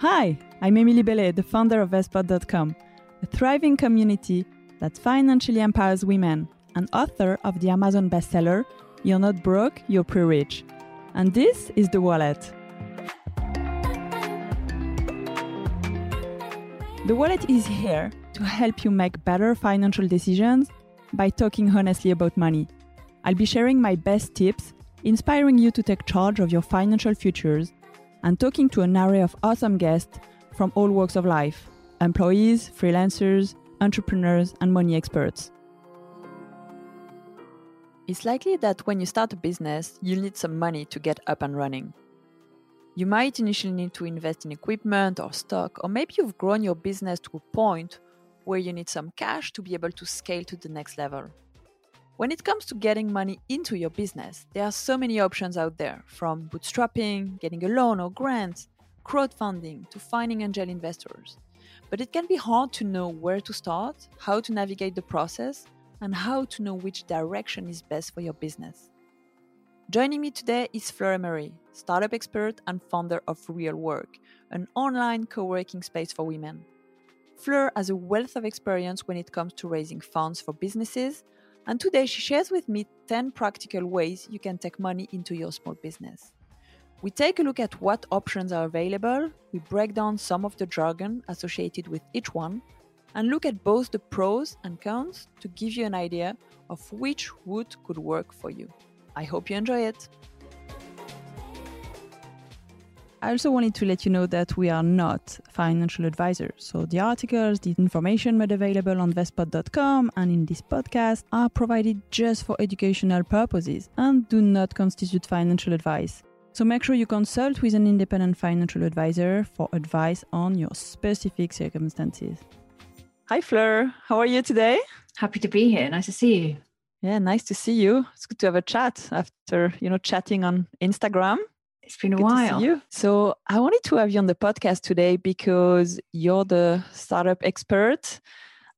Hi, I'm Emilie Bellet, the founder of Vestpod.com, a thriving community that financially empowers women and author of the Amazon bestseller, You're Not Broke, You're Pre Rich. And this is The Wallet. The Wallet is here to help you make better financial decisions by talking honestly about money. I'll be sharing my best tips, inspiring you to take charge of your financial futures and talking to an array of awesome guests from all walks of life employees, freelancers, entrepreneurs, and money experts. It's likely that when you start a business, you'll need some money to get up and running. You might initially need to invest in equipment or stock, or maybe you've grown your business to a point where you need some cash to be able to scale to the next level. When it comes to getting money into your business, there are so many options out there from bootstrapping, getting a loan or grant, crowdfunding, to finding angel investors. But it can be hard to know where to start, how to navigate the process, and how to know which direction is best for your business. Joining me today is Fleur Emery, startup expert and founder of Real Work, an online co working space for women. Fleur has a wealth of experience when it comes to raising funds for businesses and today she shares with me 10 practical ways you can take money into your small business. We take a look at what options are available, we break down some of the jargon associated with each one, and look at both the pros and cons to give you an idea of which route could work for you. I hope you enjoy it. I also wanted to let you know that we are not financial advisors. So the articles, the information made available on vestpod.com and in this podcast are provided just for educational purposes and do not constitute financial advice. So make sure you consult with an independent financial advisor for advice on your specific circumstances. Hi Fleur, how are you today? Happy to be here. Nice to see you. Yeah, nice to see you. It's good to have a chat after, you know, chatting on Instagram. It's been a Good while. you. So I wanted to have you on the podcast today because you're the startup expert.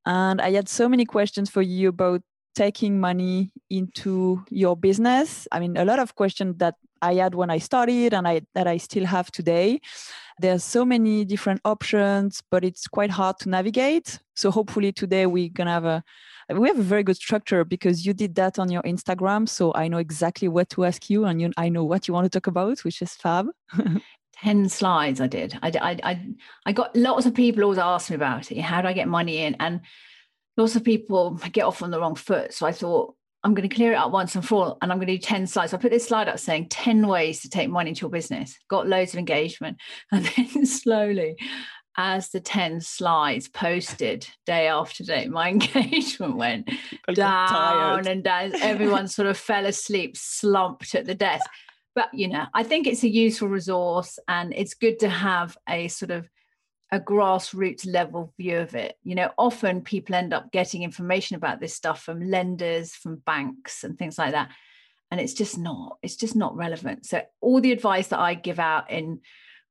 And I had so many questions for you about taking money into your business. I mean, a lot of questions that I had when I started and I that I still have today. There's so many different options, but it's quite hard to navigate. So hopefully today we're gonna have a we have a very good structure because you did that on your Instagram. So I know exactly what to ask you and you, I know what you want to talk about, which is fab. 10 slides I did. I, I, I, I got lots of people always ask me about it. How do I get money in? And lots of people get off on the wrong foot. So I thought, I'm going to clear it up once and for all, and I'm going to do 10 slides. I put this slide up saying 10 ways to take money into your business. Got loads of engagement. And then slowly as the 10 slides posted day after day, my engagement went down and down. Everyone sort of fell asleep, slumped at the desk. But, you know, I think it's a useful resource and it's good to have a sort of a grassroots level view of it. You know, often people end up getting information about this stuff from lenders, from banks, and things like that. And it's just not, it's just not relevant. So, all the advice that I give out in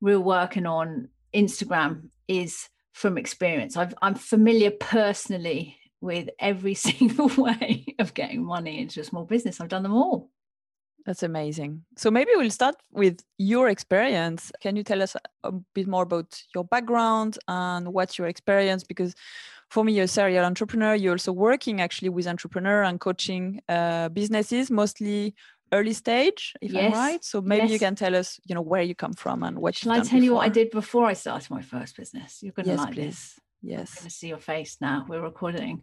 real work and on Instagram is from experience. i am familiar personally with every single way of getting money into a small business. I've done them all. That's amazing. So maybe we'll start with your experience. Can you tell us a bit more about your background and what's your experience? Because for me, you're a serial entrepreneur. You're also working actually with entrepreneur and coaching uh, businesses, mostly early stage, if yes. I'm right. So maybe yes. you can tell us, you know, where you come from and what. Shall I tell before. you what I did before I started my first business? You're going to yes, like please. this. Yes. I'm going to see your face now. We're recording.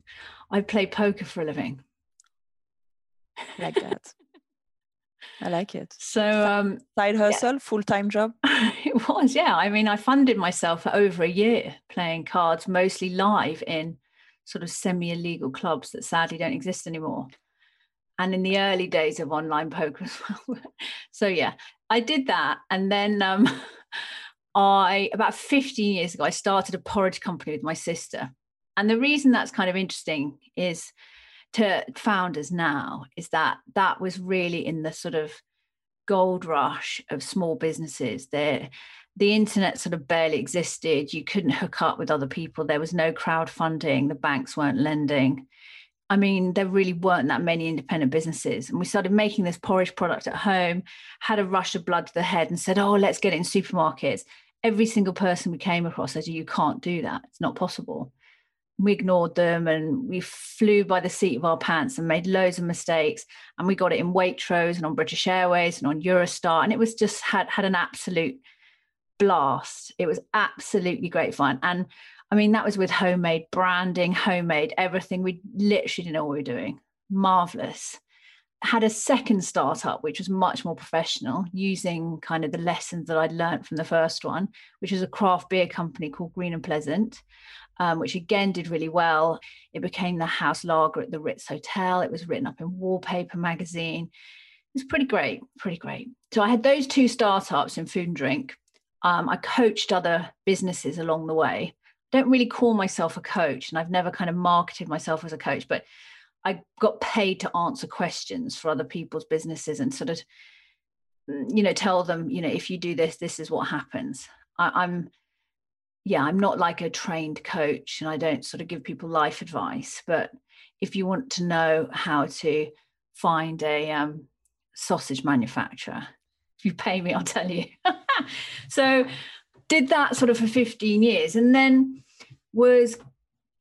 I play poker for a living. like that. I like it. So um, side hustle, yeah. full time job. it was, yeah. I mean, I funded myself for over a year playing cards, mostly live in sort of semi illegal clubs that sadly don't exist anymore and in the early days of online poker as well. so yeah, I did that, and then um, I about 15 years ago I started a porridge company with my sister, and the reason that's kind of interesting is to founders now is that that was really in the sort of gold rush of small businesses there the internet sort of barely existed you couldn't hook up with other people there was no crowdfunding the banks weren't lending I mean, there really weren't that many independent businesses. And we started making this porridge product at home, had a rush of blood to the head, and said, Oh, let's get it in supermarkets. Every single person we came across said, You can't do that. It's not possible. We ignored them and we flew by the seat of our pants and made loads of mistakes. And we got it in Waitrose and on British Airways and on Eurostar. And it was just had had an absolute blast. It was absolutely great fun. And I mean, that was with homemade branding, homemade everything. We literally didn't know what we were doing. Marvelous. Had a second startup, which was much more professional, using kind of the lessons that I'd learned from the first one, which was a craft beer company called Green and Pleasant, um, which again did really well. It became the house lager at the Ritz Hotel. It was written up in Wallpaper magazine. It was pretty great, pretty great. So I had those two startups in food and drink. Um, I coached other businesses along the way don't really call myself a coach and I've never kind of marketed myself as a coach, but I got paid to answer questions for other people's businesses and sort of, mm, you know, tell them, you know, if you do this, this is what happens. I, I'm, yeah, I'm not like a trained coach and I don't sort of give people life advice, but if you want to know how to find a um, sausage manufacturer, if you pay me, I'll tell you. so did that sort of for 15 years and then was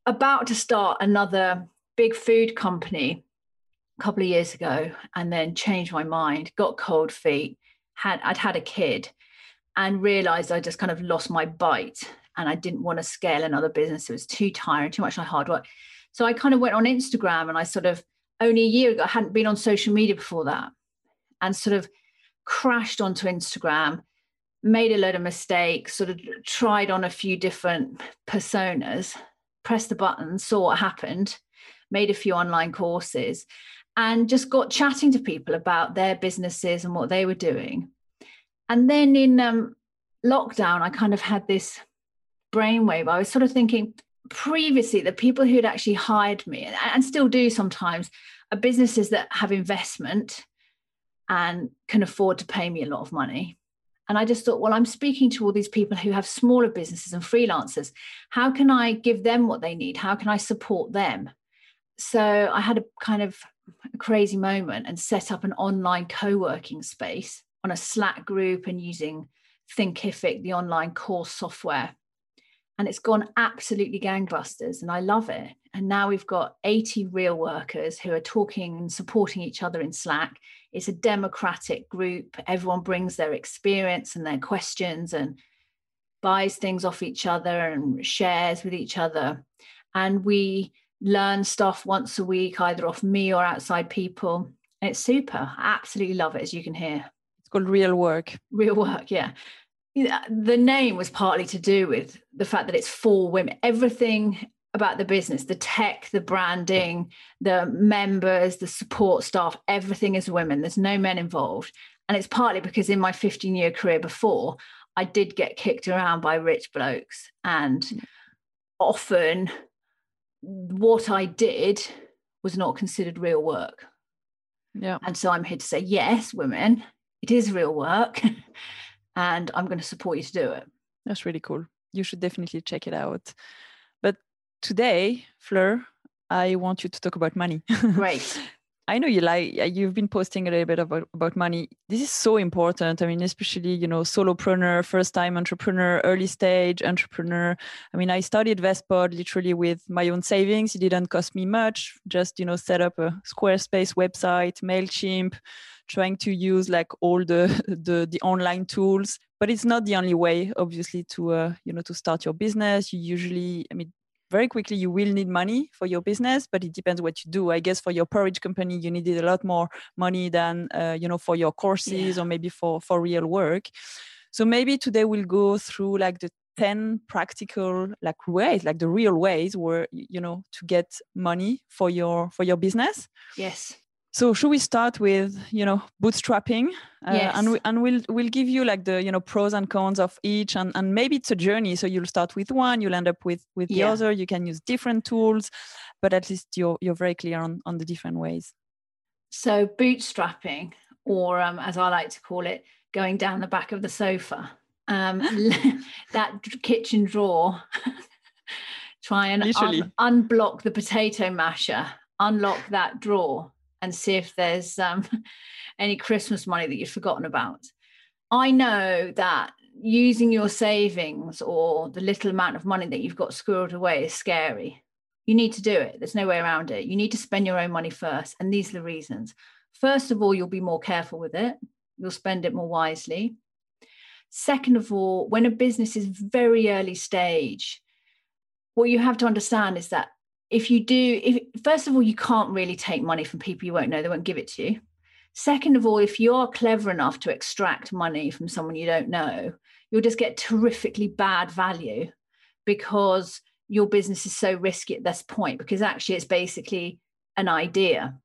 about to start another big food company a couple of years ago and then changed my mind got cold feet had i'd had a kid and realized i just kind of lost my bite and i didn't want to scale another business it was too tiring too much hard work so i kind of went on instagram and i sort of only a year ago i hadn't been on social media before that and sort of crashed onto instagram made a load of mistakes, sort of tried on a few different personas, pressed the button, saw what happened, made a few online courses, and just got chatting to people about their businesses and what they were doing. And then in um, lockdown, I kind of had this brainwave. I was sort of thinking previously the people who'd actually hired me and, and still do sometimes are businesses that have investment and can afford to pay me a lot of money and I just thought, well, I'm speaking to all these people who have smaller businesses and freelancers. How can I give them what they need? How can I support them? So I had a kind of a crazy moment and set up an online co working space on a Slack group and using Thinkific, the online course software. And it's gone absolutely gangbusters and I love it. And now we've got 80 real workers who are talking and supporting each other in Slack it's a democratic group. Everyone brings their experience and their questions and buys things off each other and shares with each other. And we learn stuff once a week, either off me or outside people. And it's super. I absolutely love it, as you can hear. It's called Real Work. Real Work, yeah. The name was partly to do with the fact that it's for women. Everything about the business the tech the branding the members the support staff everything is women. There's no men involved. And it's partly because in my 15 year career before i did get kicked around by rich blokes and mm. often what i did was not considered real work. Yeah. And so i'm here to say yes women it is real work and i'm going to support you to do it that's really cool you should definitely check it out But today, Fleur, I want you to talk about money. Great. I know you like you've been posting a little bit about, about money. This is so important. I mean, especially you know, solopreneur, first time entrepreneur, early stage entrepreneur. I mean, I started Vestpod literally with my own savings. It didn't cost me much. Just you know, set up a Squarespace website, Mailchimp, trying to use like all the the, the online tools. But it's not the only way, obviously, to uh, you know to start your business. You usually, I mean, very quickly you will need money for your business but it depends what you do. I guess for your porridge company you needed a lot more money than uh, you know for your courses yeah. or maybe for for real work. So maybe today we'll go through like the 10 practical like ways like the real ways where you know to get money for your for your business. Yes so should we start with you know bootstrapping? Uh, yes. and we, and we'll we'll give you like the you know pros and cons of each and, and maybe it's a journey. So you'll start with one you'll end up with with the yeah. other. You can use different tools but at least you're you're very clear on on the different ways. So bootstrapping or um, as i like to call it going down the back of the sofa. Um, that kitchen drawer. Try and un- unblock the potato masher. Unlock that drawer and see if there's um, any Christmas money that you've forgotten about. I know that using your savings or the little amount of money that you've got squirreled away is scary. You need to do it. There's no way around it. You need to spend your own money first. And these are the reasons. First of all, you'll be more careful with it, you'll spend it more wisely. Second of all, when a business is very early stage, what you have to understand is that if you do, if first of all, you can't really take money from people you won't know, they won't give it to you. Second of all, if you're clever enough to extract money from someone you don't know, you'll just get terrifically bad value because your business is so risky at this point, because actually it's basically an idea.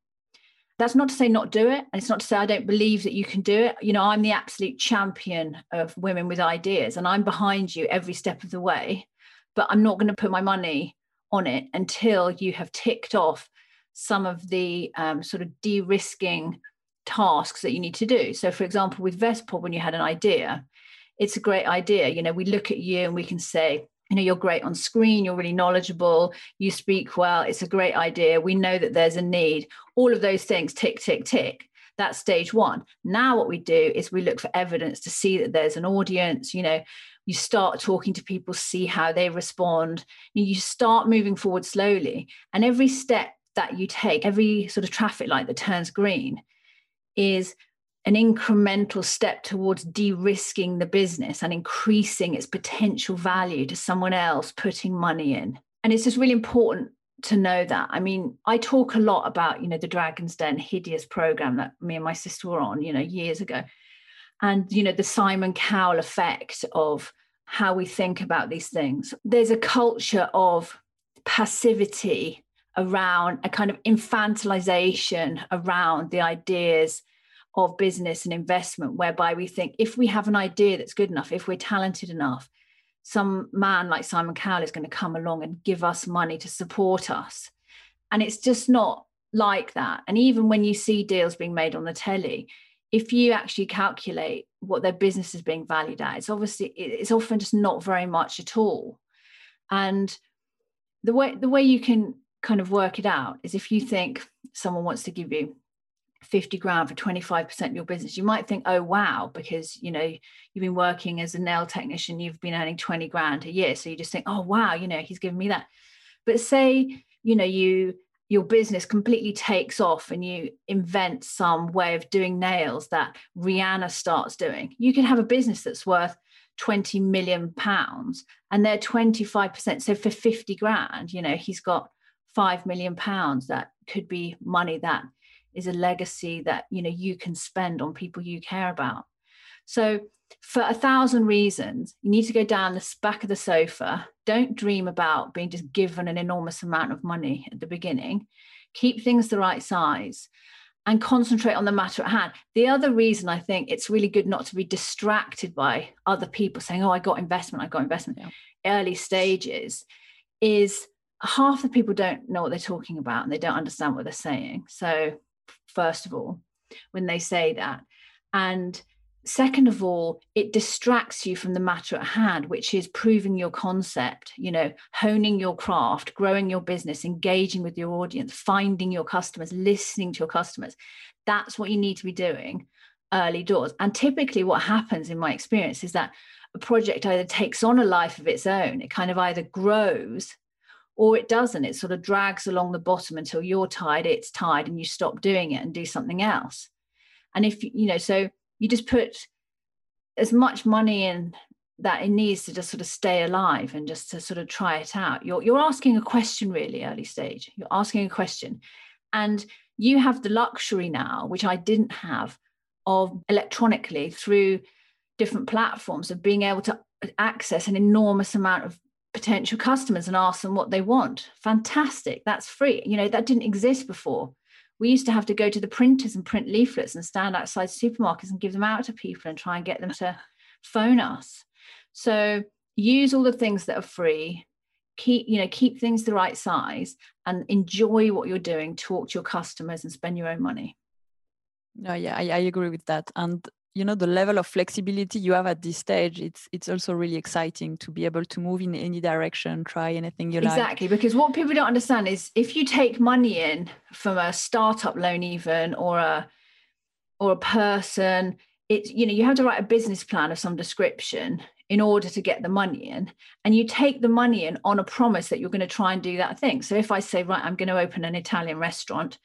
That's not to say not do it. And it's not to say I don't believe that you can do it. You know, I'm the absolute champion of women with ideas and I'm behind you every step of the way, but I'm not going to put my money on it until you have ticked off some of the um, sort of de risking tasks that you need to do. So, for example, with Vestpod, when you had an idea, it's a great idea. You know, we look at you and we can say, you know, you're great on screen, you're really knowledgeable, you speak well, it's a great idea. We know that there's a need. All of those things tick, tick, tick. That's stage one. Now, what we do is we look for evidence to see that there's an audience, you know, you start talking to people, see how they respond. You start moving forward slowly. And every step that you take, every sort of traffic light that turns green, is an incremental step towards de-risking the business and increasing its potential value to someone else putting money in and it's just really important to know that i mean i talk a lot about you know the dragon's den hideous program that me and my sister were on you know years ago and you know the simon cowell effect of how we think about these things there's a culture of passivity around a kind of infantilization around the ideas of business and investment, whereby we think if we have an idea that's good enough, if we're talented enough, some man like Simon Cowell is going to come along and give us money to support us. And it's just not like that. And even when you see deals being made on the telly, if you actually calculate what their business is being valued at, it's obviously it's often just not very much at all. And the way the way you can kind of work it out is if you think someone wants to give you 50 grand for 25% of your business you might think oh wow because you know you've been working as a nail technician you've been earning 20 grand a year so you just think oh wow you know he's giving me that but say you know you your business completely takes off and you invent some way of doing nails that Rihanna starts doing. You can have a business that's worth 20 million pounds and they're 25% so for 50 grand you know he's got 5 million pounds that could be money that is a legacy that you know you can spend on people you care about. So for a thousand reasons you need to go down the back of the sofa don't dream about being just given an enormous amount of money at the beginning keep things the right size and concentrate on the matter at hand the other reason i think it's really good not to be distracted by other people saying oh i got investment i got investment yeah. early stages is half the people don't know what they're talking about and they don't understand what they're saying so first of all, when they say that. And second of all, it distracts you from the matter at hand, which is proving your concept, you know, honing your craft, growing your business, engaging with your audience, finding your customers, listening to your customers. That's what you need to be doing early doors. And typically, what happens in my experience is that a project either takes on a life of its own, it kind of either grows or it doesn't it sort of drags along the bottom until you're tired it's tired and you stop doing it and do something else and if you know so you just put as much money in that it needs to just sort of stay alive and just to sort of try it out you're, you're asking a question really early stage you're asking a question and you have the luxury now which i didn't have of electronically through different platforms of being able to access an enormous amount of potential customers and ask them what they want. Fantastic. That's free. You know, that didn't exist before. We used to have to go to the printers and print leaflets and stand outside supermarkets and give them out to people and try and get them to phone us. So use all the things that are free. Keep, you know, keep things the right size and enjoy what you're doing. Talk to your customers and spend your own money. No, yeah, I, I agree with that. And you know the level of flexibility you have at this stage it's it's also really exciting to be able to move in any direction try anything you exactly, like. Exactly because what people don't understand is if you take money in from a startup loan even or a or a person it's you know you have to write a business plan of some description in order to get the money in and you take the money in on a promise that you're going to try and do that thing. So if i say right i'm going to open an italian restaurant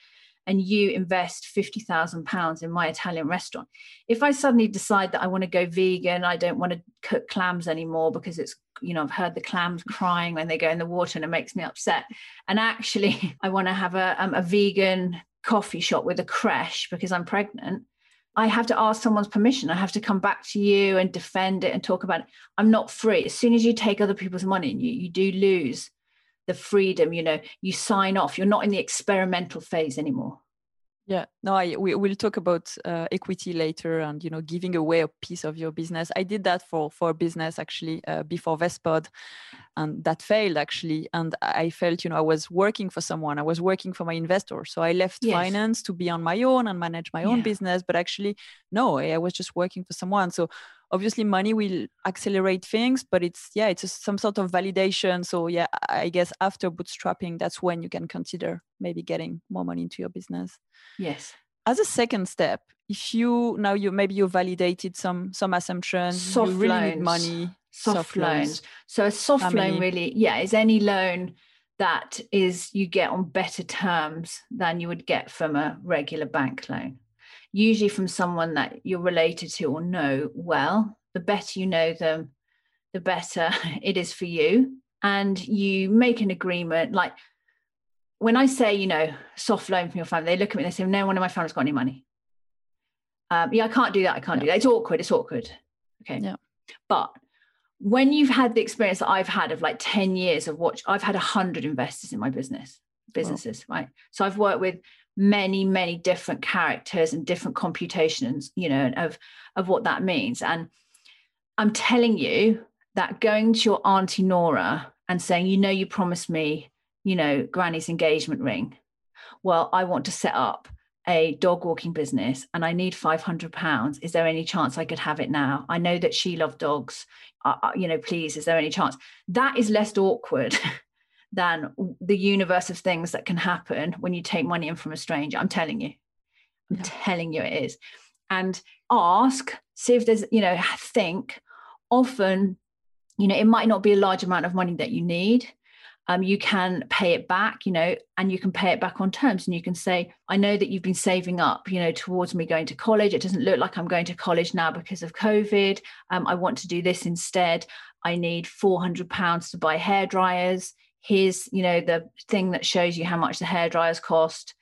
and you invest 50,000 pounds in my Italian restaurant. If I suddenly decide that I want to go vegan, I don't want to cook clams anymore because it's, you know, I've heard the clams crying when they go in the water and it makes me upset. And actually, I want to have a, um, a vegan coffee shop with a creche because I'm pregnant. I have to ask someone's permission. I have to come back to you and defend it and talk about it. I'm not free. As soon as you take other people's money, you, you do lose the freedom you know you sign off you're not in the experimental phase anymore. Yeah no i we will talk about uh, equity later and you know giving away a piece of your business. I did that for for business actually uh, before Vestpod and that failed actually. And i felt you know i was working for someone i was working for my investor. So i left yes. finance to be on my own and manage my own business but actually no i was just working for someone. So obviously money will accelerate things but it's yeah it's some sort of validation so yeah i guess after bootstrapping that's when you can consider maybe getting more money into your business yes as a second step if you now you maybe you validated some some assumptions soft you really loans. need money soft, soft loans. loans. so a soft loan really yeah is any loan that is you get on better terms than you would get from a regular bank loan usually from someone that you're related to or know well. The better you know them, the better it is for you. And you make an agreement. Like when I say, you know, soft loan from your family, they look at me and they say, no one in my family's got any money. Um, yeah, I can't do that. I can't yeah. do that. It's awkward. It's awkward. Okay. Yeah. But when you've had the experience that I've had of like 10 years of watch, I've had a hundred investors in my business, businesses, right? So I've worked with many many different characters and different computations you know of of what that means. And i'm telling you that going to your auntie nora and saying you know you promised me you know granny's engagement ring. Well i want to set up a dog walking business and i need 500 pounds. Is there any chance i could have it now? I know that she loved dogs. Uh, uh you know please is there any chance? That is less awkward than the universe of things that can happen when you take money in from a stranger. I'm telling you. I'm yeah. telling you it is. And ask, see if there's, you know, think. Often, you know, it might not be a large amount of money that you need. Um, you can pay it back, you know, and you can pay it back on terms. And you can say, I know that you've been saving up, you know, towards me going to college. It doesn't look like I'm going to college now because of COVID. Um, I want to do this instead. I need 400 pounds to buy hair dryers here's you know the thing that shows you how much the hair dryers cost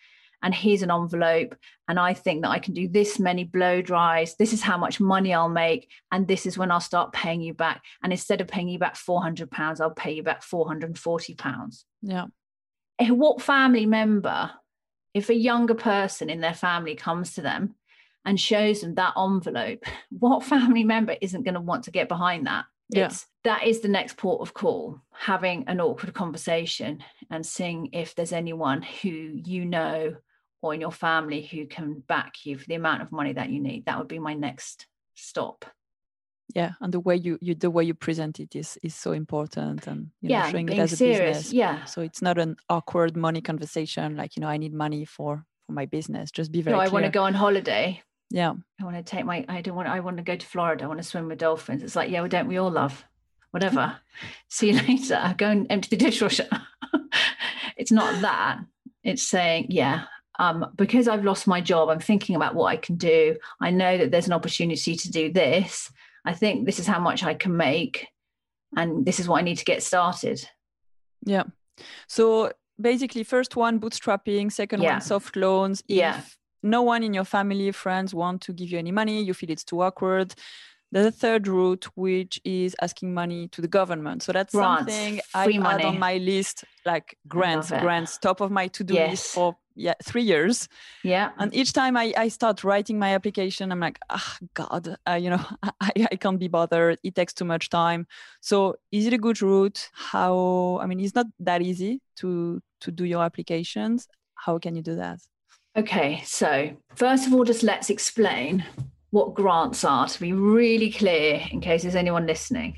and here's an envelope and i think that i can do this many blow dries this is how much money i'll make and this is when i'll start paying you back and instead of paying you back 400 pounds i'll pay you back 440 pounds. Yeah. What family member if a younger person in their family comes to them and shows them that envelope what family member isn't going to want to get behind that yeah. it's that is the next port of call having an awkward conversation and seeing if there's anyone who you know or in your family who can back you for the amount of money that you need. That would be my next stop. Yeah and the way you, you the way you present it is is so important and yeah know, showing it as serious, a business. yeah. So it's not an awkward money conversation like you know i need money for for my business. Just be very no i want to go on holiday yeah. I want to take my i don't want i want to go to florida i want to swim with dolphins. It's like yeah well don't we all love whatever? See you later. Go and empty the dishwasher. It's not that. It's saying yeah um, because i've lost my job i'm thinking about what i can do. I know that there's an opportunity to do this. I think this is how much i can make and this is what i need to get started. Yeah. So basically first one bootstrapping second yeah. one soft loans yeah no one in your family, friends want to give you any money, you feel it's too awkward. There's a third route, which is asking money to the government. So that's grants, something I had on my list, like grants, grants, top of my to-do yes. list for yeah three years. Yeah. And each time I, I start writing my application, I'm like, ah, oh, God, uh, you know, I, I can't be bothered. It takes too much time. So is it a good route? How? I mean, it's not that easy to to do your applications. How can you do that? Okay, so first of all, just let's explain what grants are to be really clear in case there's anyone listening.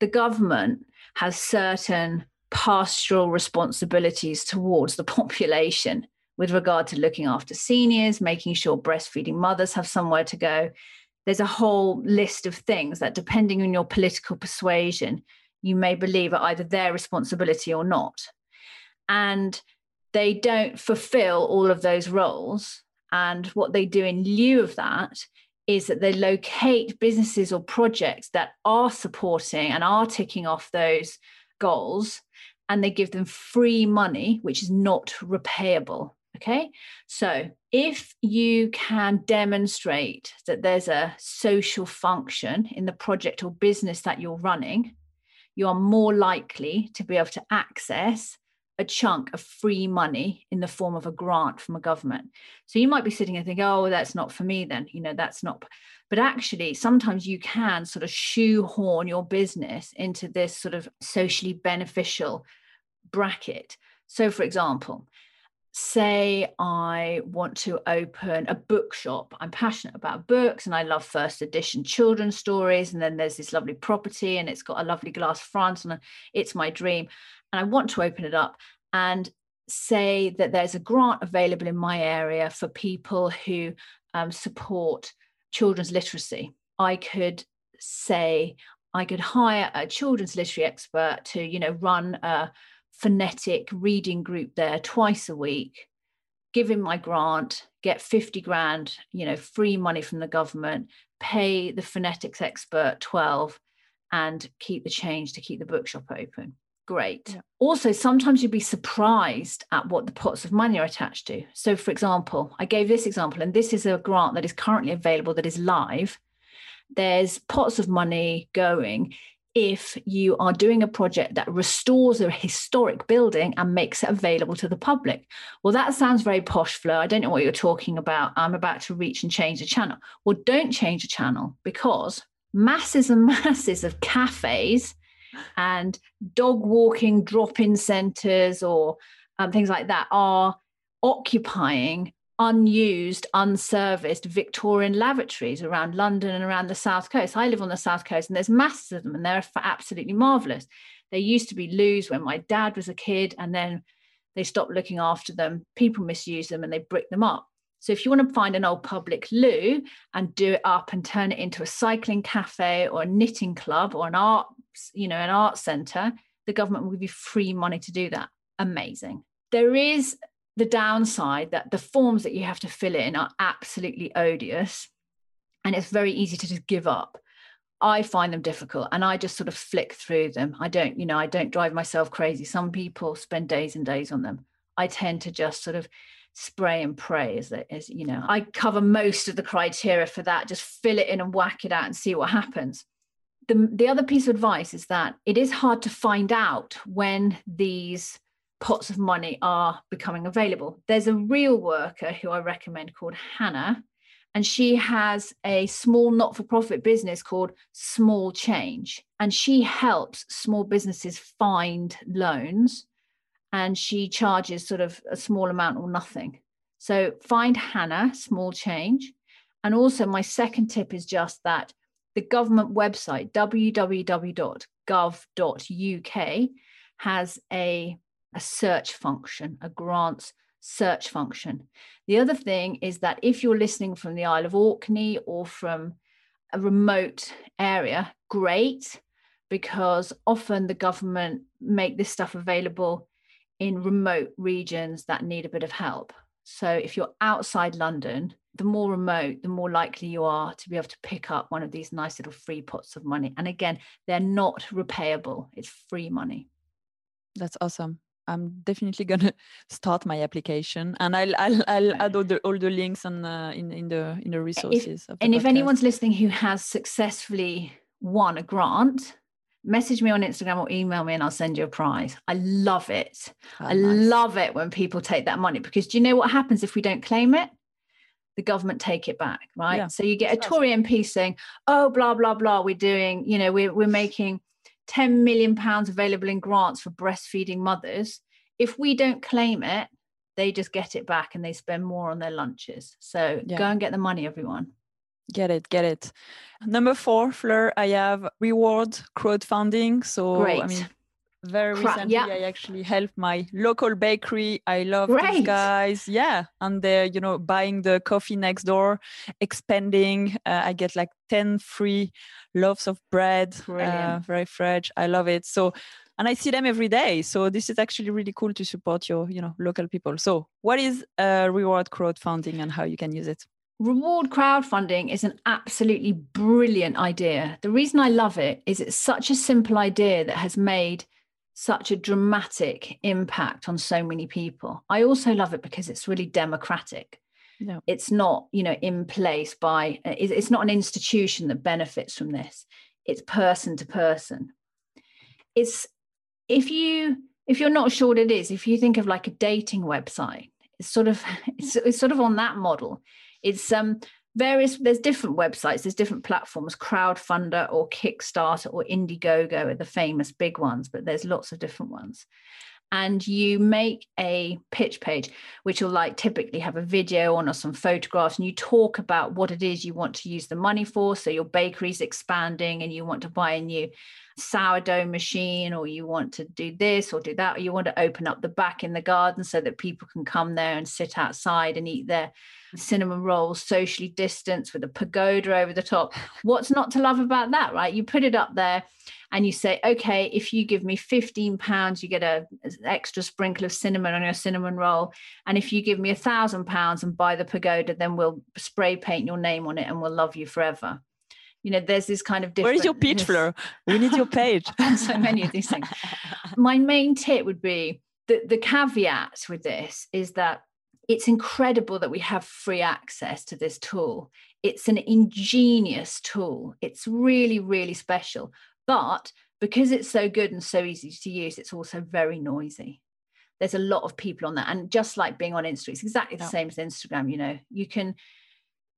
The government has certain pastoral responsibilities towards the population with regard to looking after seniors, making sure breastfeeding mothers have somewhere to go. There's a whole list of things that, depending on your political persuasion, you may believe are either their responsibility or not. And they don't fulfill all of those roles. And what they do in lieu of that is that they locate businesses or projects that are supporting and are ticking off those goals and they give them free money, which is not repayable. Okay. So if you can demonstrate that there's a social function in the project or business that you're running, you are more likely to be able to access a chunk of free money in the form of a grant from a government. So you might be sitting and thinking, oh, that's not for me then, you know, that's not. But actually, sometimes you can sort of shoehorn your business into this sort of socially beneficial bracket. So, for example, say I want to open a bookshop. I'm passionate about books and I love first edition children's stories. And then there's this lovely property and it's got a lovely glass front and it's my dream. And I want to open it up and say that there's a grant available in my area for people who um, support children's literacy. I could say I could hire a children's literary expert to, you know, run a phonetic reading group there twice a week, give him my grant, get 50 grand, you know, free money from the government, pay the phonetics expert 12 and keep the change to keep the bookshop open. Great. Yeah. Also, sometimes you'd be surprised at what the pots of money are attached to. So, for example, I gave this example, and this is a grant that is currently available that is live. There's pots of money going if you are doing a project that restores a historic building and makes it available to the public. Well, that sounds very posh, Flo. I don't know what you're talking about. I'm about to reach and change the channel. Well, don't change the channel because masses and masses of cafes and dog walking drop in centers or um, things like that are occupying unused, unserviced Victorian lavatories around London and around the South Coast. I live on the South Coast and there's masses of them and they're absolutely marvelous. They used to be loos when my dad was a kid and then they stopped looking after them. People misuse them and they brick them up. So if you want to find an old public loo and do it up and turn it into a cycling cafe or a knitting club or an art, you know, an art center, the government will give you free money to do that. Amazing. There is the downside that the forms that you have to fill in are absolutely odious and it's very easy to just give up. I find them difficult and i just sort of flick through them. I don't you know i don't drive myself crazy. Some people spend days and days on them. I tend to just sort of spray and pray as, as you know i cover most of the criteria for that. Just fill it in and whack it out and see what happens the, the other piece of advice is that it is hard to find out when these pots of money are becoming available. There's a real worker who I recommend called Hannah, and she has a small not for profit business called Small Change. And she helps small businesses find loans and she charges sort of a small amount or nothing. So find Hannah, Small Change. And also, my second tip is just that the government website, www.gov.uk, has a a search function, a grants search function. The other thing is that if you're listening from the Isle of Orkney or from a remote area, great, because often the government make this stuff available in remote regions that need a bit of help. So if you're outside London, the more remote, the more likely you are to be able to pick up one of these nice little free pots of money. And again, they're not repayable, it's free money. That's awesome. I'm definitely gonna start my application, and I'll I'll, I'll add all the all the links and uh, in in the in the resources. If, and podcast. if anyone's listening who has successfully won a grant, message me on Instagram or email me, and I'll send you a prize. I love it. Oh, I nice. love it when people take that money because do you know what happens if we don't claim it? The government take it back, right? Yeah. So you get a Tory MP saying, "Oh, blah blah blah, we're doing, you know, we're we're making." 10 million pounds available in grants for breastfeeding mothers if we don't claim it they just get it back and they spend more on their lunches so yeah. go and get the money everyone Get it, get it. Number four, Fleur, I have reward crowdfunding. So Great. I mean very Cra- recently yeah. I actually helped my local bakery. I love these guys. Yeah. And they're, you know, buying the coffee next door, expanding. Uh, I get like 10 free loaves of bread. Uh, very fresh. I love it. So and I see them every day. So this is actually really cool to support your, you know, local people. So what is uh, reward crowdfunding and how you can use it? Reward crowdfunding is an absolutely brilliant idea. The reason I love it is it's such a simple idea that has made such a dramatic impact on so many people. I also love it because it's really democratic. Yeah. It's not, you know, in place by it's it's not an institution that benefits from this. It's person to person. It's if you if you're not sure what it is, if you think of like a dating website, it's sort of it's, it's sort of on that model. It's um various there's different websites, there's different platforms, crowdfunder or Kickstarter or Indiegogo are the famous big ones, but there's lots of different ones. And you make a pitch page, which will like typically have a video on or some photographs, and you talk about what it is you want to use the money for. So your bakery's expanding and you want to buy a new sourdough machine or you want to do this or do that or you want to open up the back in the garden so that people can come there and sit outside and eat their cinnamon rolls socially distanced with a pagoda over the top what's not to love about that right you put it up there and you say okay if you give me 15 pounds you get a an extra sprinkle of cinnamon on your cinnamon roll and if you give me a thousand pounds and buy the pagoda then we'll spray paint your name on it and we'll love you forever you know there's this kind of different Where is your pitch, Fleur? We need your page. so many of these things my main tip would be that the caveat with this is that it's incredible that we have free access to this tool. It's an ingenious tool. It's really, really special. But because it's so good and so easy to use, it's also very noisy. There's a lot of people on that. And just like being on Instagram, it's exactly the Yeah. same as Instagram, you know, you can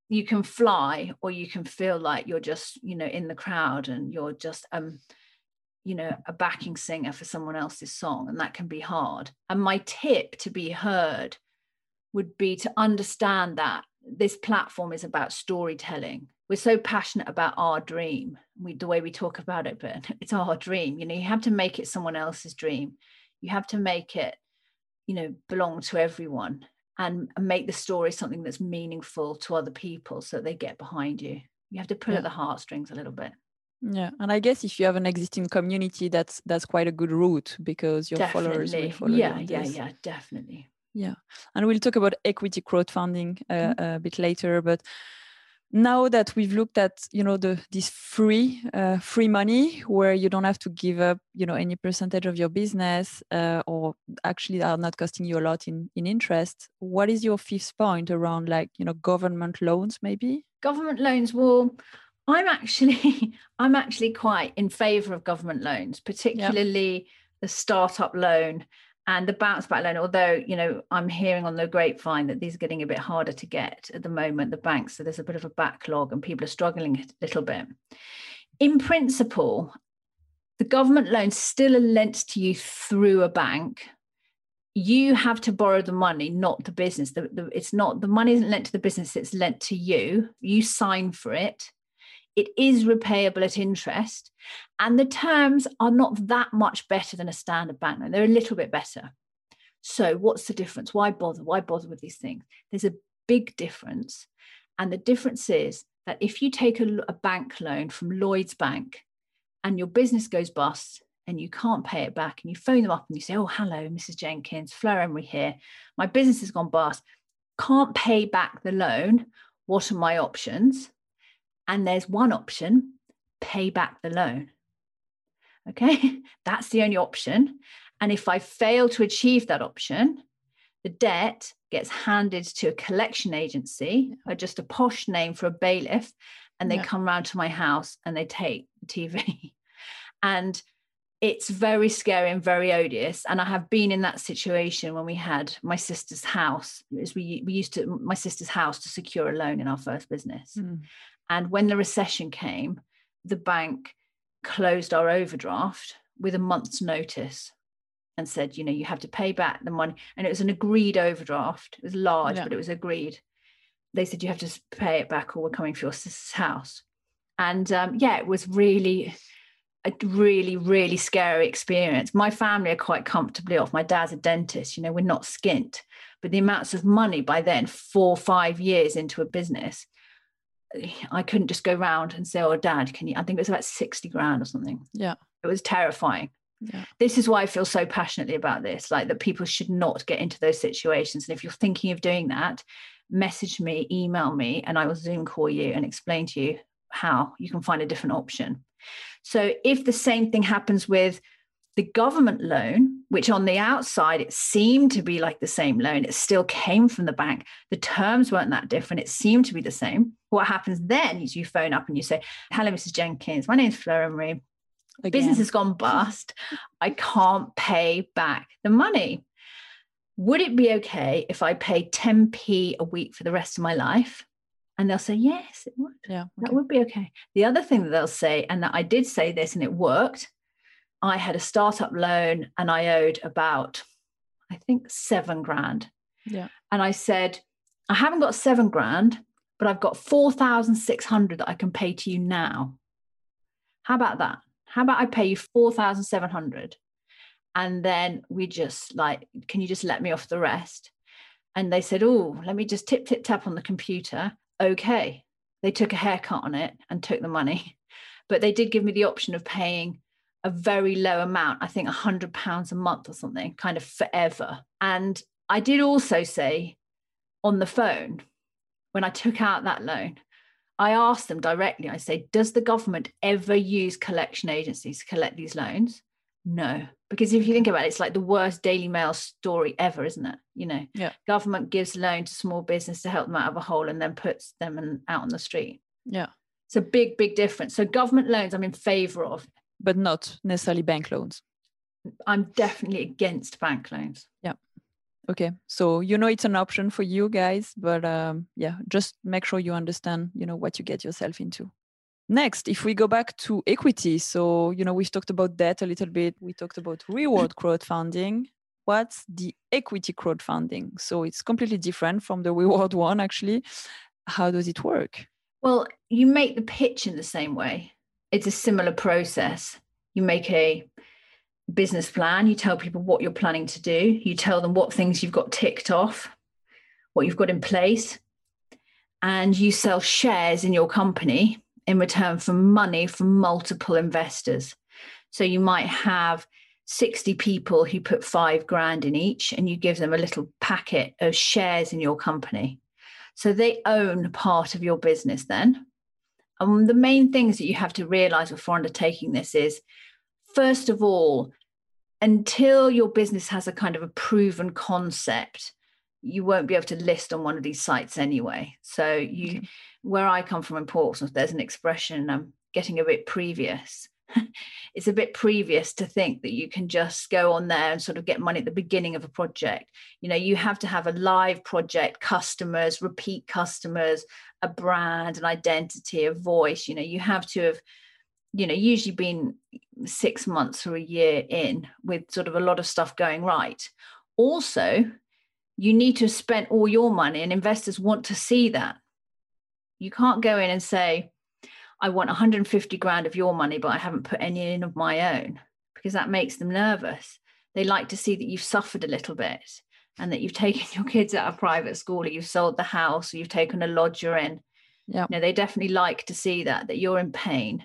you can fly or you can feel like you're just, you know, in the crowd and you're just um you know a backing singer for someone else's song and that can be hard and my tip to be heard would be to understand that this platform is about storytelling we're so passionate about our dream we, the way we talk about it but it's our dream you know you have to make it someone else's dream you have to make it you know belong to everyone and, and make the story something that's meaningful to other people so they get behind you you have to pull Yeah. at the heartstrings a little bit Yeah, and I guess if you have an existing community, that's that's quite a good route because your followers will follow yeah you yeah this. yeah definitely Yeah. And we'll talk about equity crowdfunding uh, Mm-hmm. a bit later. But now that we've looked at you know the this free uh, free money where you don't have to give up you know any percentage of your business uh, or actually are not costing you a lot in in interest. What is your fifth point around like you know government loans maybe? government loans well i'm actually i'm actually quite in favor of government loans particularly the startup loan and the bounce back loan although you know i'm hearing on the grapevine that these are getting a bit harder to get at the moment the banks so there's a bit of a backlog and people are struggling a little bit in principle the government loans still are lent to you through a bank you have to borrow the money, not the business. The, the, it's not the money isn't lent to the business, it's lent to you. You sign for it. It is repayable at interest. And the terms are not that much better than a standard bank loan. They're a little bit better. So, what's the difference? Why bother? Why bother with these things? There's a big difference. And the difference is that if you take a, a bank loan from Lloyds Bank and your business goes bust, and you can't pay it back and you phone them up and you say, Oh, hello, Mrs. Jenkins, Fleur Emery here. My business has gone bust. Can't pay back the loan. What are my options? And there's one option pay back the loan. Okay, that's the only option. And if I fail to achieve that option, the debt gets handed to a collection agency, or just a posh name for a bailiff, and they Yeah. come round to my house and they take the TV. and it's very scary and very odious. And I have been in that situation when we had my sister's house. As we we used to my sister's house to secure a loan in our first business. Mm. And when the recession came, the bank closed our overdraft with a month's notice and said, you know, you have to pay back the money. And it was an agreed overdraft. It was large, Yeah. but it was agreed. they said you have to pay it back or we're coming for your sister's house. And um, yeah, it was really a really, really scary experience. My family are quite comfortably off. My dad's a dentist, you know, we're not skint, but the amounts of money by then, four, five years into a business, I couldn't just go round and say, Oh, dad, can you? I think it was about 60 grand or something. Yeah. It was terrifying. Yeah. This is why I feel so passionately about this, like that people should not get into those situations. And if you're thinking of doing that, message me, email me, and I will Zoom call you and explain to you how you can find a different option. So if the same thing happens with the government loan, which on the outside it seemed to be like the same loan, it still came from the bank. The terms weren't that different. It seemed to be the same. What happens then is you phone up and you say, Hello, Mrs. Jenkins. My name is Fleur Emery. Again. Business has gone bust. I can't pay back the money. Would it be okay if I paid 10p a week for the rest of my life? And they'll say, yes, it would. Yeah. Okay. That would be okay. The other thing that they'll say, and that I did say this and it worked, I had a startup loan and I owed about, I think, seven grand. Yeah. And I said, I haven't got seven grand, but I've got 4,600 that I can pay to you now. How about that? How about I pay you 4,700? And then we just like, can you just let me off the rest? And they said, Oh, let me just tip, tip, tap on the computer okay. They took a haircut on it and took the money, but they did give me the option of paying a very low amount, I think a hundred pounds a month or something, kind of forever. And I did also say on the phone when I took out that loan, I asked them directly, I say, does the government ever use collection agencies to collect these loans? No, because if you think about it, it's like the worst Daily Mail story ever, isn't it? You know, yeah. government gives loan to small business to help them out of a hole and then puts them out on the street. Yeah, it's a big, big difference. So government loans, I'm in favour of, but not necessarily bank loans. I'm definitely against bank loans. Yeah. Okay, so you know it's an option for you guys, but um, yeah, just make sure you understand, you know, what you get yourself into. Next, if we go back to equity, so you know we've talked about debt a little bit. We talked about reward crowdfunding. What's the equity crowdfunding? So it's completely different from the reward one, actually. How does it work? Well, you make the pitch in the same way. It's a similar process. You make a business plan. You tell people what you're planning to do. You tell them what things you've got ticked off, what you've got in place, and you sell shares in your company in return for money from multiple investors. So you might have 60 people who put five grand in each, and you give them a little packet of shares in your company. So they own part of your business then. And the main things that you have to realize before undertaking this is first of all, until your business has a kind of a proven concept, you won't be able to list on one of these sites anyway. So you okay where I come from in Portsmouth, there's an expression, I'm getting a bit previous. it's a bit previous to think that you can just go on there and sort of get money at the beginning of a project. You know, you have to have a live project, customers, repeat customers, a brand, an identity, a voice. You know, you have to have, you know, usually been six months or a year in with sort of a lot of stuff going right. Also, you need to have spent all your money, and investors want to see that. You can't go in and say, I want 150 grand of your money, but I haven't put any in of my own, because that makes them nervous. They like to see that you've suffered a little bit and that you've taken your kids out of private school or you've sold the house or you've taken a lodger in. Yeah. You know, they definitely like to see that, that you're in pain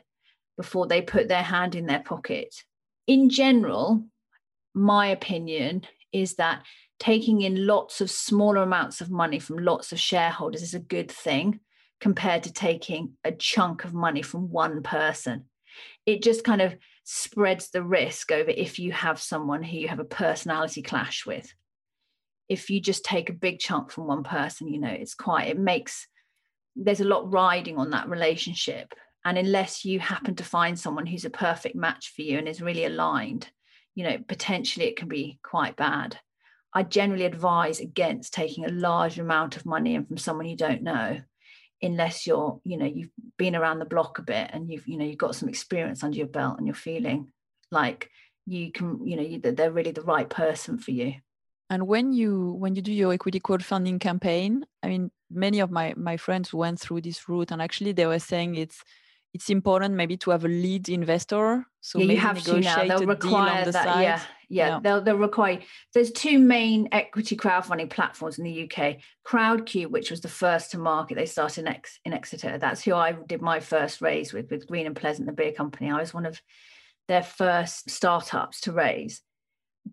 before they put their hand in their pocket. In general, my opinion is that taking in lots of smaller amounts of money from lots of shareholders is a good thing compared to taking a chunk of money from one person. It just kind of spreads the risk over if you have someone who you have a personality clash with. If you just take a big chunk from one person, you know, it's quite, it makes, there's a lot riding on that relationship. And unless you happen to find someone who's a perfect match for you and is really aligned, you know, potentially it can be quite bad. I generally advise against taking a large amount of money in from someone you don't know unless you're you know you've been around the block a bit and you've you know you've got some experience under your belt and you're feeling like you can you know you, they're really the right person for you. And when you when you do your equity crowdfunding campaign i mean many of my my friends went through this route and actually they were saying it's it's important maybe to have a lead investor. So yeah, you have to now. They'll require the that. Side. Yeah, yeah, yeah. They'll they'll require. There's two main equity crowdfunding platforms in the UK. Crowdcube, which was the first to market, they started in, Ex, in Exeter. That's who I did my first raise with, with Green and Pleasant, the beer company. I was one of their first startups to raise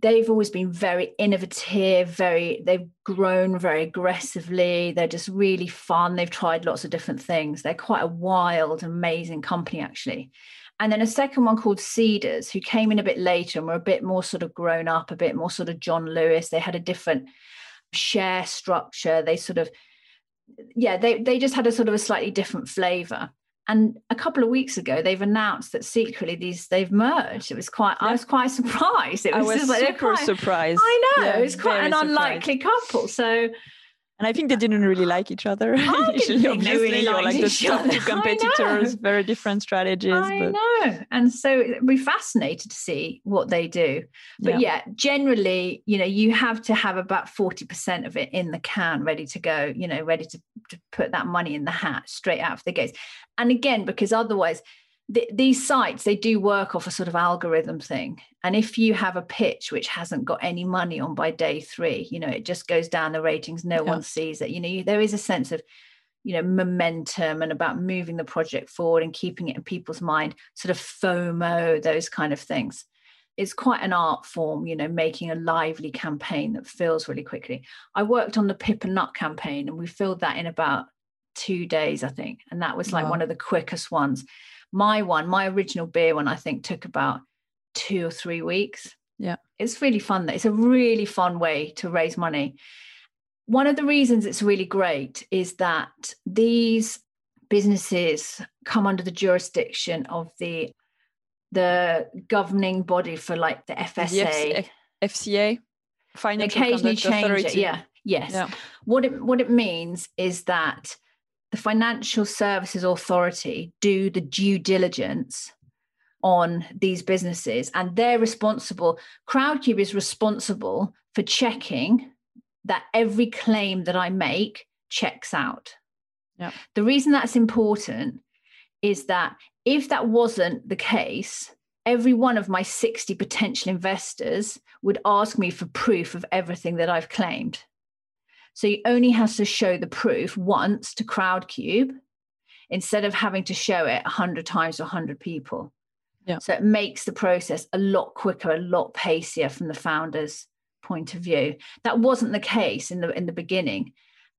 they've always been very innovative very they've grown very aggressively. They're just really fun. They've tried lots of different things. They're quite a wild amazing company actually. And then a second one called Seedrs who came in a bit later and were a bit more sort of grown up a bit more sort of john lewis. They had a different share structure. They sort of yeah they they just had a sort of a slightly different flavor and a couple of weeks ago they've announced that secretly these they've merged. It was quite yeah. i was quite surprised. It was, I was like super quite, surprised. I know yeah, it was quite an unlikely couple. So and I think they didn't really like each other initially. Obviously, really like the top two competitors, very different strategies. I but... know, and so we're fascinated to see what they do. But yeah. yeah, generally, you know, you have to have about forty percent of it in the can, ready to go. You know, ready to, to put that money in the hat straight out of the gates. And again, because otherwise the, these sites they do work off a sort of algorithm thing. And if you have a pitch which hasn't got any money on by day three you know it just goes down the ratings no yeah. one sees it. You know you, there is a sense of you know momentum and about moving the project forward and keeping it in people's mind sort of fomo those kind of things. It's quite an art form you know making a lively campaign that fills really quickly. I worked on the pip and nut campaign and we filled that in about two days i think. And that was like wow. one of the quickest ones my one, my original beer one, I think took about two or three weeks. Yeah. It's really fun. That it's a really fun way to raise money. One of the reasons it's really great is that these businesses come under the jurisdiction of the the governing body for like the FSA. The FCA. Financial occasionally change Authority. it. Yeah. Yes. Yeah. What it what it means is that the Financial Services Authority do the due diligence on these businesses and they're responsible crowdcube is responsible for checking that every claim that i make checks out yeah. the reason that's important is that if that wasn't the case every one of my 60 potential investors would ask me for proof of everything that i've claimed so he only has to show the proof once to Crowdcube instead of having to show it 100 times to 100 people. Yeah. So it makes the process a lot quicker, a lot pacier from the founder's point of view. That wasn't the case in the in the beginning.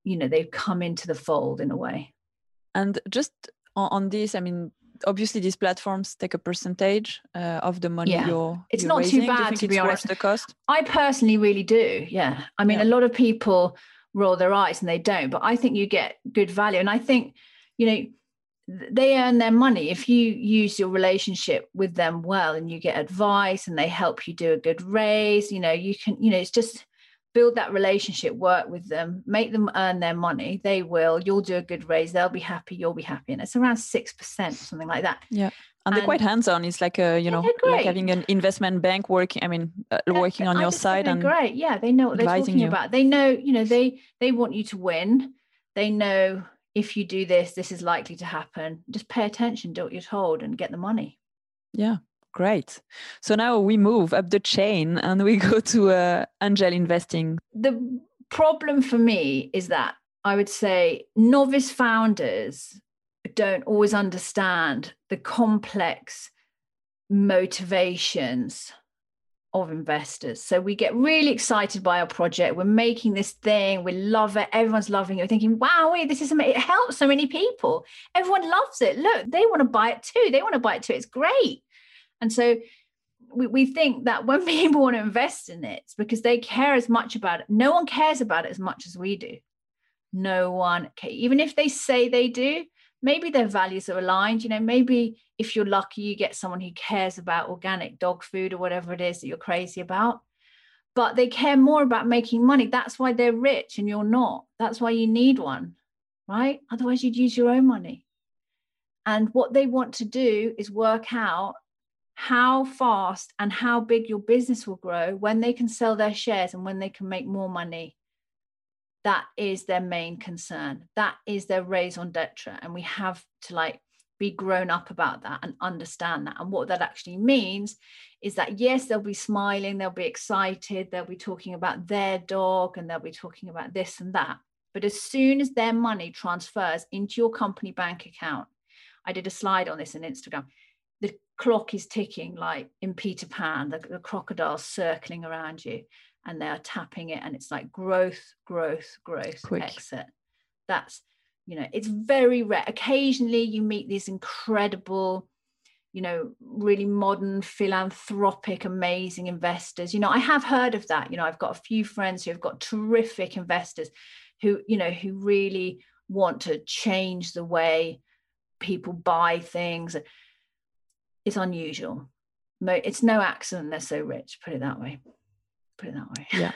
You know, they've come into the fold in a way. And just on, this, I mean, obviously these platforms take a percentage uh, of the money yeah. you're it's you're not raising. too bad to be honest the cost i personally really do yeah i mean yeah. a lot of people roll their eyes and they don't. But I think you get good value. And I think, you know, they earn their money. If you use your relationship with them well and you get advice and they help you do a good raise you know you can you know it's just build that relationship work with them make them earn their money. They will. You'll do a good raise. They'll be happy. You'll be happy. And it's around 6% something like that. Yeah and, they're quite hands-on. It's like a you know like having an investment bank working i mean uh, working on I your side and great. Yeah they know what they're talking you. about. They know you know they they want you to win. They know if you do this this is likely to happen. Just pay attention do what you're told and get the money. Yeah great. So now we move up the chain and we go to uh, angel investing. The problem for me is that i would say novice founders don't always understand the complex motivations of investors. So we get really excited by our project. We're making this thing. We love it. Everyone's loving it. We're thinking, wow, this is amazing. It helps so many people. Everyone loves it. Look, they want to buy it too. They want to buy it too. It's great. And so we, we think that when people want to invest in it, it's because they care as much about it. No one cares about it as much as we do. No one, okay, even if they say they do, maybe their values are aligned you know maybe if you're lucky you get someone who cares about organic dog food or whatever it is that you're crazy about. But they care more about making money. That's why they're rich and you're not. That's why you need one right? Otherwise you'd use your own money. And what they want to do is work out how fast and how big your business will grow when they can sell their shares and when they can make more money that is their main concern. That is their raison d'etre. And we have to like be grown up about that and understand that. And what that actually means is that, yes, they'll be smiling, they'll be excited, they'll be talking about their dog, and they'll be talking about this and that. But as soon as their money transfers into your company bank account, I did a slide on this on Instagram. The clock is ticking like in Peter Pan, the, the crocodile's circling around you and they are tapping it and it's like growth growth growth Quick. exit. That's you know it's very rare. Occasionally you meet these incredible you know really modern philanthropic amazing investors. You know i have heard of that. You know i've got a few friends who have got terrific investors who you know who really want to change the way people buy things. It's unusual. It's no accident they're so rich put it that way put it that way. Yeah.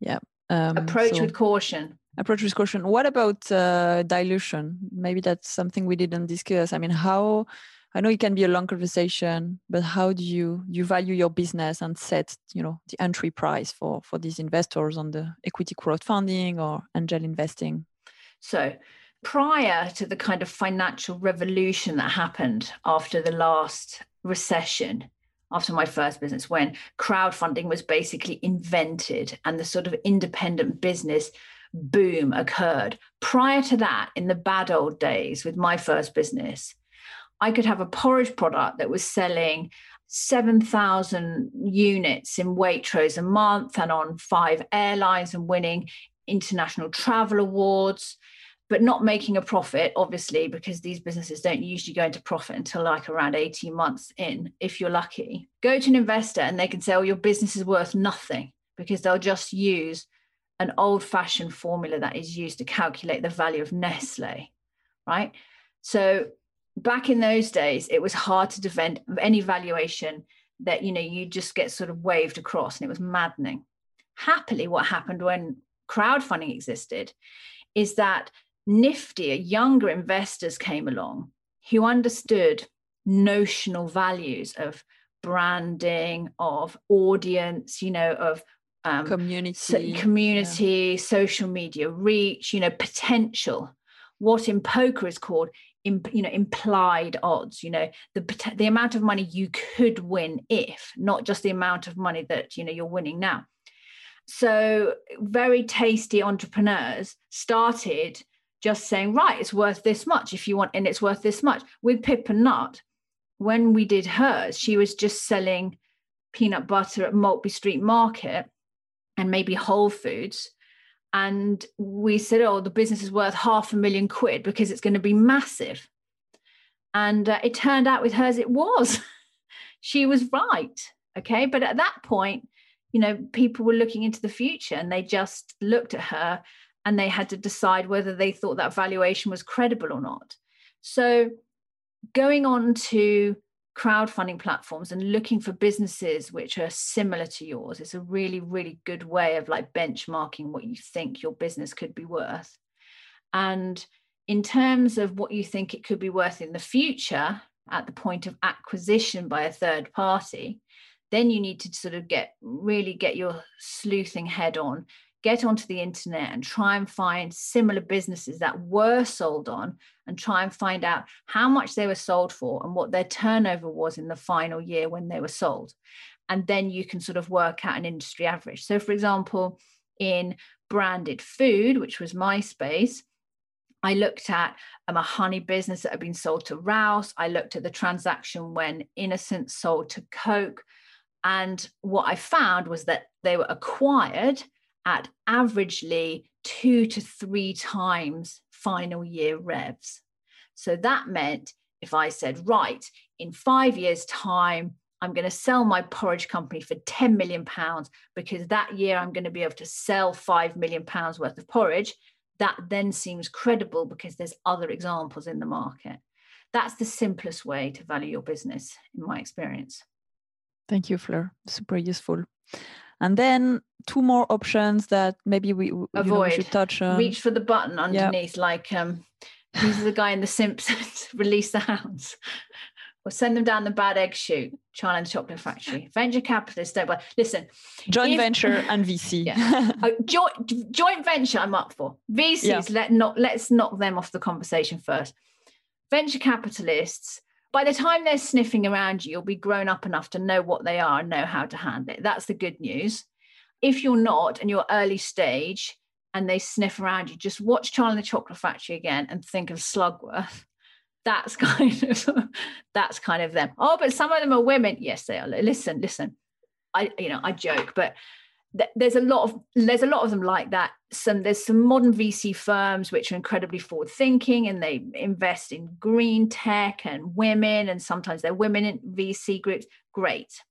Yeah. Um, approach so, with caution. Approach with caution. What about uh, dilution? Maybe that's something we didn't discuss. I mean how i know it can be a long conversation but how do you you value your business and set you know the entry price for for these investors on the equity crowdfunding or angel investing? So prior to the kind of financial revolution that happened after the last recession after my first business when crowdfunding was basically invented and the sort of independent business boom occurred. Prior to that, in the bad old days with my first business, I could have a porridge product that was selling 7,000 units in Waitrose a month and on five airlines and winning international travel awards but not making a profit, obviously, because these businesses don't usually go into profit until like around 18 months in, if you're lucky. Go to an investor and they can say, oh, your business is worth nothing because they'll just use an old fashioned formula that is used to calculate the value of Nestle, right? So back in those days, it was hard to defend any valuation that, you know, you just get sort of waved across and it was maddening. Happily, what happened when crowdfunding existed is that niftier, younger investors came along who understood notional values of branding, of audience, you know, of um, community, so, community, yeah. social media reach, you know, potential. What in poker is called, you know, implied odds. You know, the the amount of money you could win if, not just the amount of money that you know you're winning now. So very tasty entrepreneurs started just saying, right, it's worth this much if you want, and it's worth this much. With Pip and Nut, when we did hers, she was just selling peanut butter at Maltby Street Market and maybe Whole Foods. And we said, oh, the business is worth half a million quid because it's going to be massive. And uh, it turned out with hers, it was. she was right. Okay. But at that point, you know, people were looking into the future and they just looked at her and they had to decide whether they thought that valuation was credible or not. So, going on to crowdfunding platforms and looking for businesses which are similar to yours is a really, really good way of like benchmarking what you think your business could be worth. And in terms of what you think it could be worth in the future at the point of acquisition by a third party, then you need to sort of get really get your sleuthing head on get onto the internet and try and find similar businesses that were sold on and try and find out how much they were sold for and what their turnover was in the final year when they were sold. And then you can sort of work out an industry average. So, for example, in branded food, which was my space, I looked at um, a honey business that had been sold to Rouse. I looked at the transaction when Innocent sold to Coke. And what I found was that they were acquired at averagely two to three times final year revs. So that meant if I said, right, in five years' time, I'm going to sell my porridge company for 10 million pounds because that year I'm going to be able to sell 5 million pounds worth of porridge. That then seems credible because there's other examples in the market. That's the simplest way to value your business, in my experience. Thank you, Fleur. Super useful. And then two more options that maybe we, avoid. Know, we should touch on. Reach for the button underneath, like um, he's the guy in The Simpsons, release the hounds. or send them down the bad egg chute, Charlie and the Chocolate Factory. Venture capitalists don't buy. Listen, joint if, venture and VC. Yeah. oh, joint, joint venture, I'm up for. VCs, yeah. let not let's knock them off the conversation first. Venture capitalists, by the time they're sniffing around you, you'll be grown up enough to know what they are and know how to handle it. That's the good news. If you're not and you're early stage and they sniff around you, just watch Charlie and the Chocolate Factory again and think of Slugworth. That's kind of that's kind of them. Oh but some of them are women. Yes they are. Listen listen. I you know i joke but there's a lot of there's a lot of them like that. Some there's some modern vc firms which are incredibly forward thinking and they invest in green tech and women and sometimes they're women in vc groups. Great.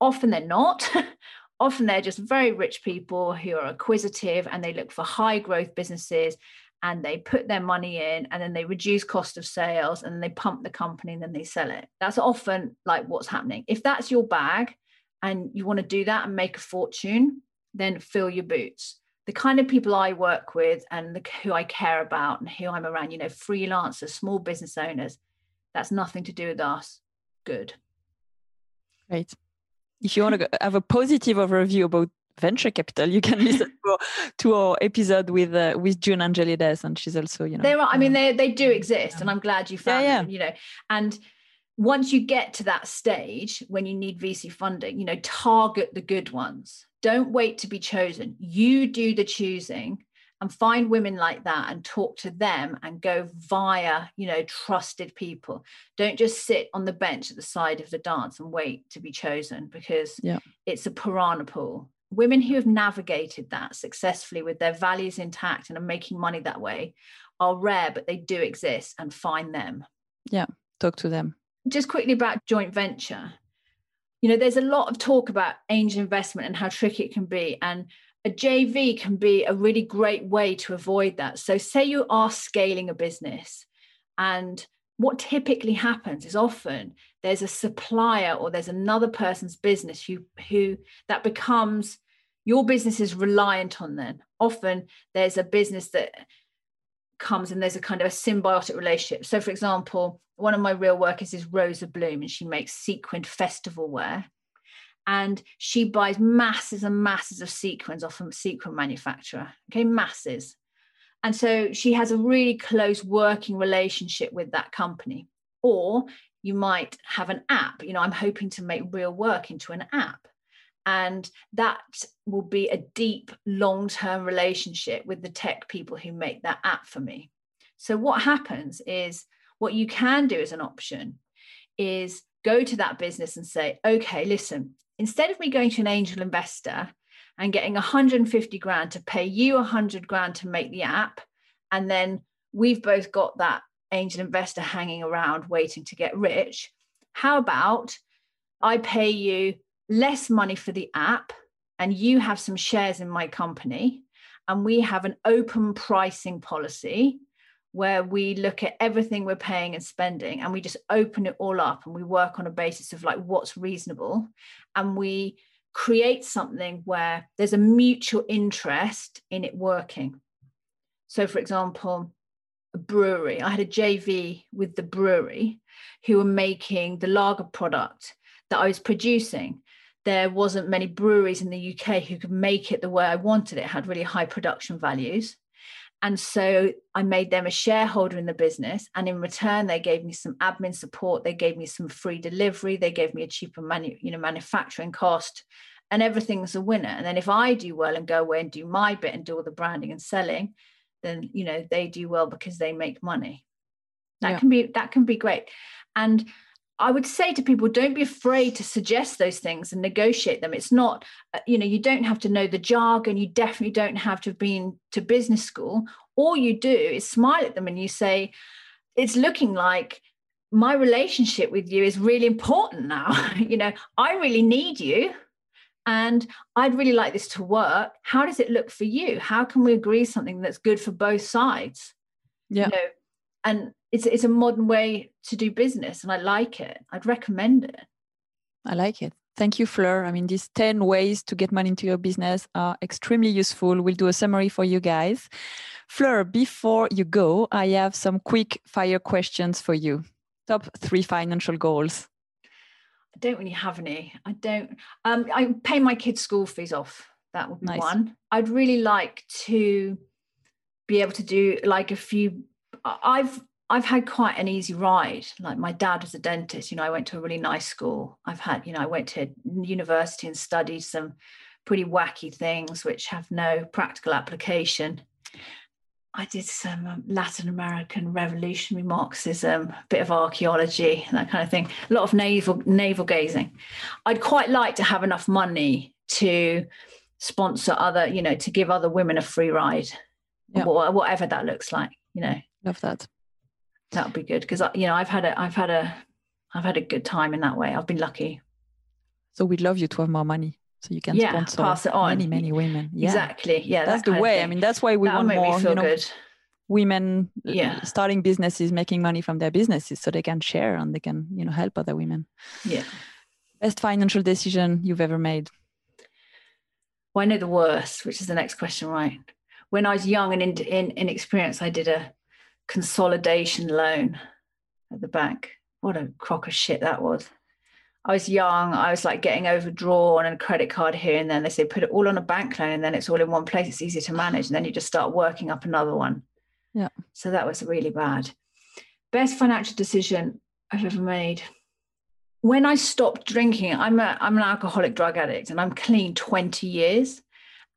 Often they're not. Often they're just very rich people who are acquisitive and they look for high growth businesses and they put their money in and then they reduce cost of sales and they pump the company and then they sell it. That's often like what's happening. If that's your bag and you want to do that and make a fortune then fill your boots the kind of people i work with and the, who i care about and who i'm around you know freelancers small business owners that's nothing to do with us good Great. if you want to have a positive overview about venture capital, you can listen to, to our episode with uh, with June Angelides, and she's also you know. There are, I mean, they they do exist, and I'm glad you found yeah, yeah. them. You know, and once you get to that stage when you need VC funding, you know, target the good ones. Don't wait to be chosen. You do the choosing and find women like that and talk to them and go via you know trusted people don't just sit on the bench at the side of the dance and wait to be chosen because yeah. it's a piranha pool women who have navigated that successfully with their values intact and are making money that way are rare, but they do exist and find them. Yeah, talk to them. Just quickly about joint venture. You know, there's a lot of talk about angel investment and how tricky it can be. And a JV can be a really great way to avoid that. So, say you are scaling a business, and what typically happens is often there's a supplier or there's another person's business who who that becomes your business is reliant on them often there's a business that comes and there's a kind of a symbiotic relationship so for example one of my real workers is rosa bloom and she makes sequined festival wear and she buys masses and masses of sequins off a sequin manufacturer okay masses and so she has a really close working relationship with that company or you might have an app. You know, I'm hoping to make real work into an app. And that will be a deep, long term relationship with the tech people who make that app for me. So, what happens is what you can do as an option is go to that business and say, okay, listen, instead of me going to an angel investor and getting 150 grand to pay you 100 grand to make the app, and then we've both got that angel investor hanging around waiting to get rich. How about I pay you less money for the app and you have some shares in my company and we have an open pricing policy where we look at everything we're paying and spending and we just open it all up and we work on a basis of like what's reasonable and we create something where there's a mutual interest in it working so for example a brewery. I had a JV with the brewery who were making the lager product that I was producing. There wasn't many breweries in the UK who could make it the way I wanted it. had really high production values. And so I made them a shareholder in the business. And in return, they gave me some admin support. They gave me some free delivery. They gave me a cheaper manu- you know, manufacturing cost. And everything's a winner. And then if I do well and go away and do my bit and do all the branding and selling, then you know they do well because they make money that yeah. can be that can be great and i would say to people don't be afraid to suggest those things and negotiate them it's not uh, you know you don't have to know the jargon you definitely don't have to have been to business school all you do is smile at them and you say it's looking like my relationship with you is really important now you know i really need you and I'd really like this to work. How does it look for you? How can we agree something that's good for both sides? Yeah. You know, and it's it's a modern way to do business and I like it. I'd recommend it. I like it. Thank you, Fleur. I mean, these 10 ways to get money into your business are extremely useful. We'll do a summary for you guys. Fleur, before you go, I have some quick fire questions for you. top three financial goals? I don't really have any. I don't. Um, I pay my kids' school fees off. That would be nice. one. I'd really like to be able to do like a few. I've I've had quite an easy ride. Like my dad was a dentist. You know, I went to a really nice school. I've had, you know, I went to university and studied some pretty wacky things which have no practical application. I did some um, Latin American revolutionary Marxism, a bit of archaeology, that kind of thing. A lot of naval navel gazing. I'd quite like to have enough money to sponsor other, you know, to give other women a free ride, yeah. whatever that looks like. You know, love that. That would be good because you know I've had a I've had a I've had a good time in that way. I've been lucky. So we'd love you to have more money so you can yeah, sponsor pass it on. many many women. Yeah. Exactly. Yeah, that's that the way. I mean, that's why we that want more. you know, good. women uh, yeah. starting businesses, making money from their businesses, so they can share and they can you know help other women. Yeah. Best financial decision you've ever made. Well, I know the worst, which is the next question, right? When I was young and in, in, inexperienced, I did a consolidation loan at the bank. What a crock of shit that was. I was young. I was like getting overdrawn and a credit card here and then. They say put it all on a bank loan and then it's all in one place. It's easier to manage. And then you just start working up another one. Yeah. So that was really bad. Best financial decision I've ever made. When I stopped drinking, I'm a I'm an alcoholic drug addict and I'm clean 20 years.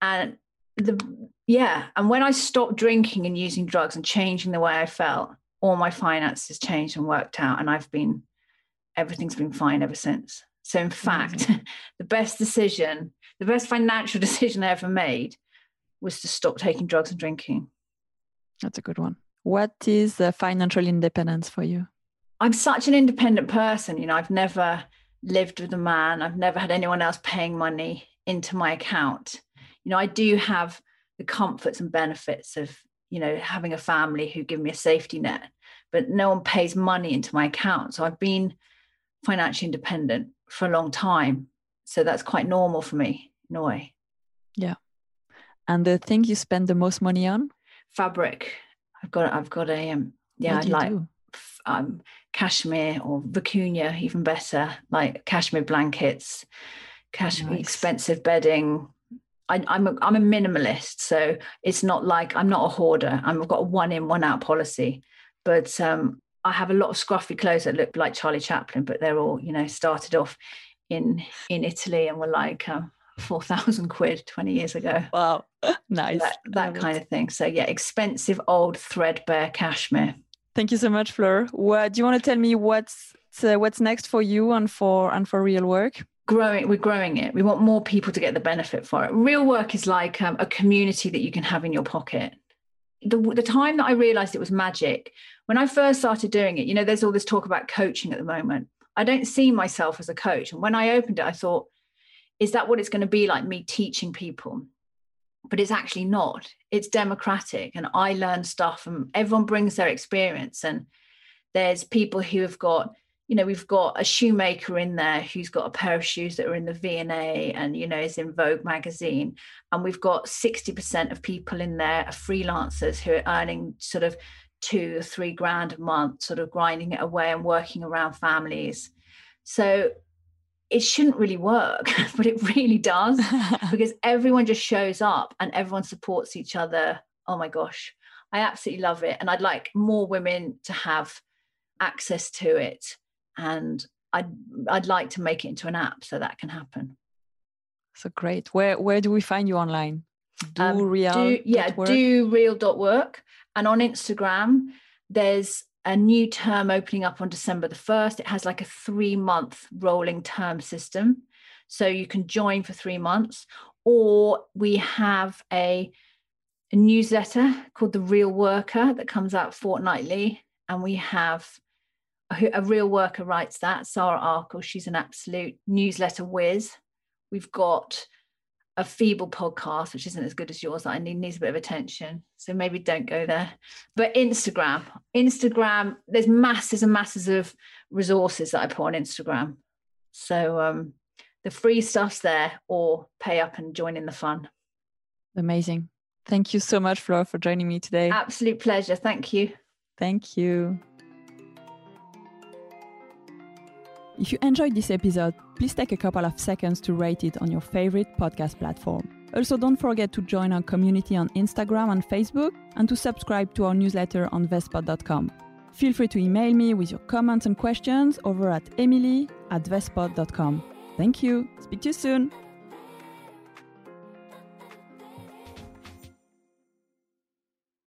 And the yeah and when i stopped drinking and using drugs and changing the way i felt all my finances changed and worked out and i've been everything's been fine ever since. So in fact mm-hmm. the best decision the best financial decision i ever made was to stop taking drugs and drinking. That's a good one. What is financial independence for you? I'm such an independent person you know i've never lived with a man i've never had anyone else paying money into my account you know i do have the comforts and benefits of you know having a family who give me a safety net but no one pays money into my account. So i've been financially independent for a long time. So that's quite normal for me in a way. Yeah. And the thing you spend the most money on? Fabric. I've got i've got a um yeah i'd like um cashmere or vicuña even better like cashmere blankets cashmere nice. expensive bedding I, I'm a, I'm a minimalist, so it's not like I'm not a hoarder. i have got a one in one out policy, but um, I have a lot of scruffy clothes that look like Charlie Chaplin, but they're all you know started off in in Italy and were like um, four thousand quid twenty years ago. Wow, nice that, that kind it. of thing. So yeah, expensive old threadbare cashmere. Thank you so much, Fleur. What do you want to tell me? What's uh, what's next for you and for and for real work? Growing we're growing it. We want more people to get the benefit for it. Real work is like um, a community that you can have in your pocket. The, the time that i realized it was magic when i first started doing it you know there's all this talk about coaching at the moment. I don't see myself as a coach. And when i opened it i thought is that what it's going to be like me teaching people? But it's actually not. It's democratic and i learn stuff and everyone brings their experience and there's people who have got you know we've got a shoemaker in there who's got a pair of shoes that are in the V&A and you know is in Vogue magazine. And we've got 60% of people in there are freelancers who are earning sort of 2 or 3 grand a month sort of grinding it away and working around families. So it shouldn't really work but it really does because everyone just shows up and everyone supports each other. Oh my gosh. I absolutely love it. And I'd like more women to have access to it and I'd I'd like to make it into an app so that can happen. So great. Where where do we find you online? Do um, real do, yeah, work? do real dot work. And on Instagram, there's a new term opening up on December the 1st. It has like a three month rolling term system. So you can join for three months, or we have a, a newsletter called The Real Worker that comes out fortnightly. And we have a real worker writes that, Sarah Arkle. She's an absolute newsletter whiz. We've got a feeble podcast, which isn't as good as yours, that I need needs a bit of attention. So maybe don't go there. But Instagram, Instagram, there's masses and masses of resources that I put on Instagram. So um, the free stuff's there, or pay up and join in the fun. Amazing. Thank you so much, Fleur, for joining me today. Absolute pleasure. Thank you. Thank you. If you enjoyed this episode, please take a couple of seconds to rate it on your favorite podcast platform. Also, don't forget to join our community on Instagram and Facebook and to subscribe to our newsletter on vestpod.com. Feel free to email me with your comments and questions over at emilie at vestpod.com. Thank you. Speak to you soon.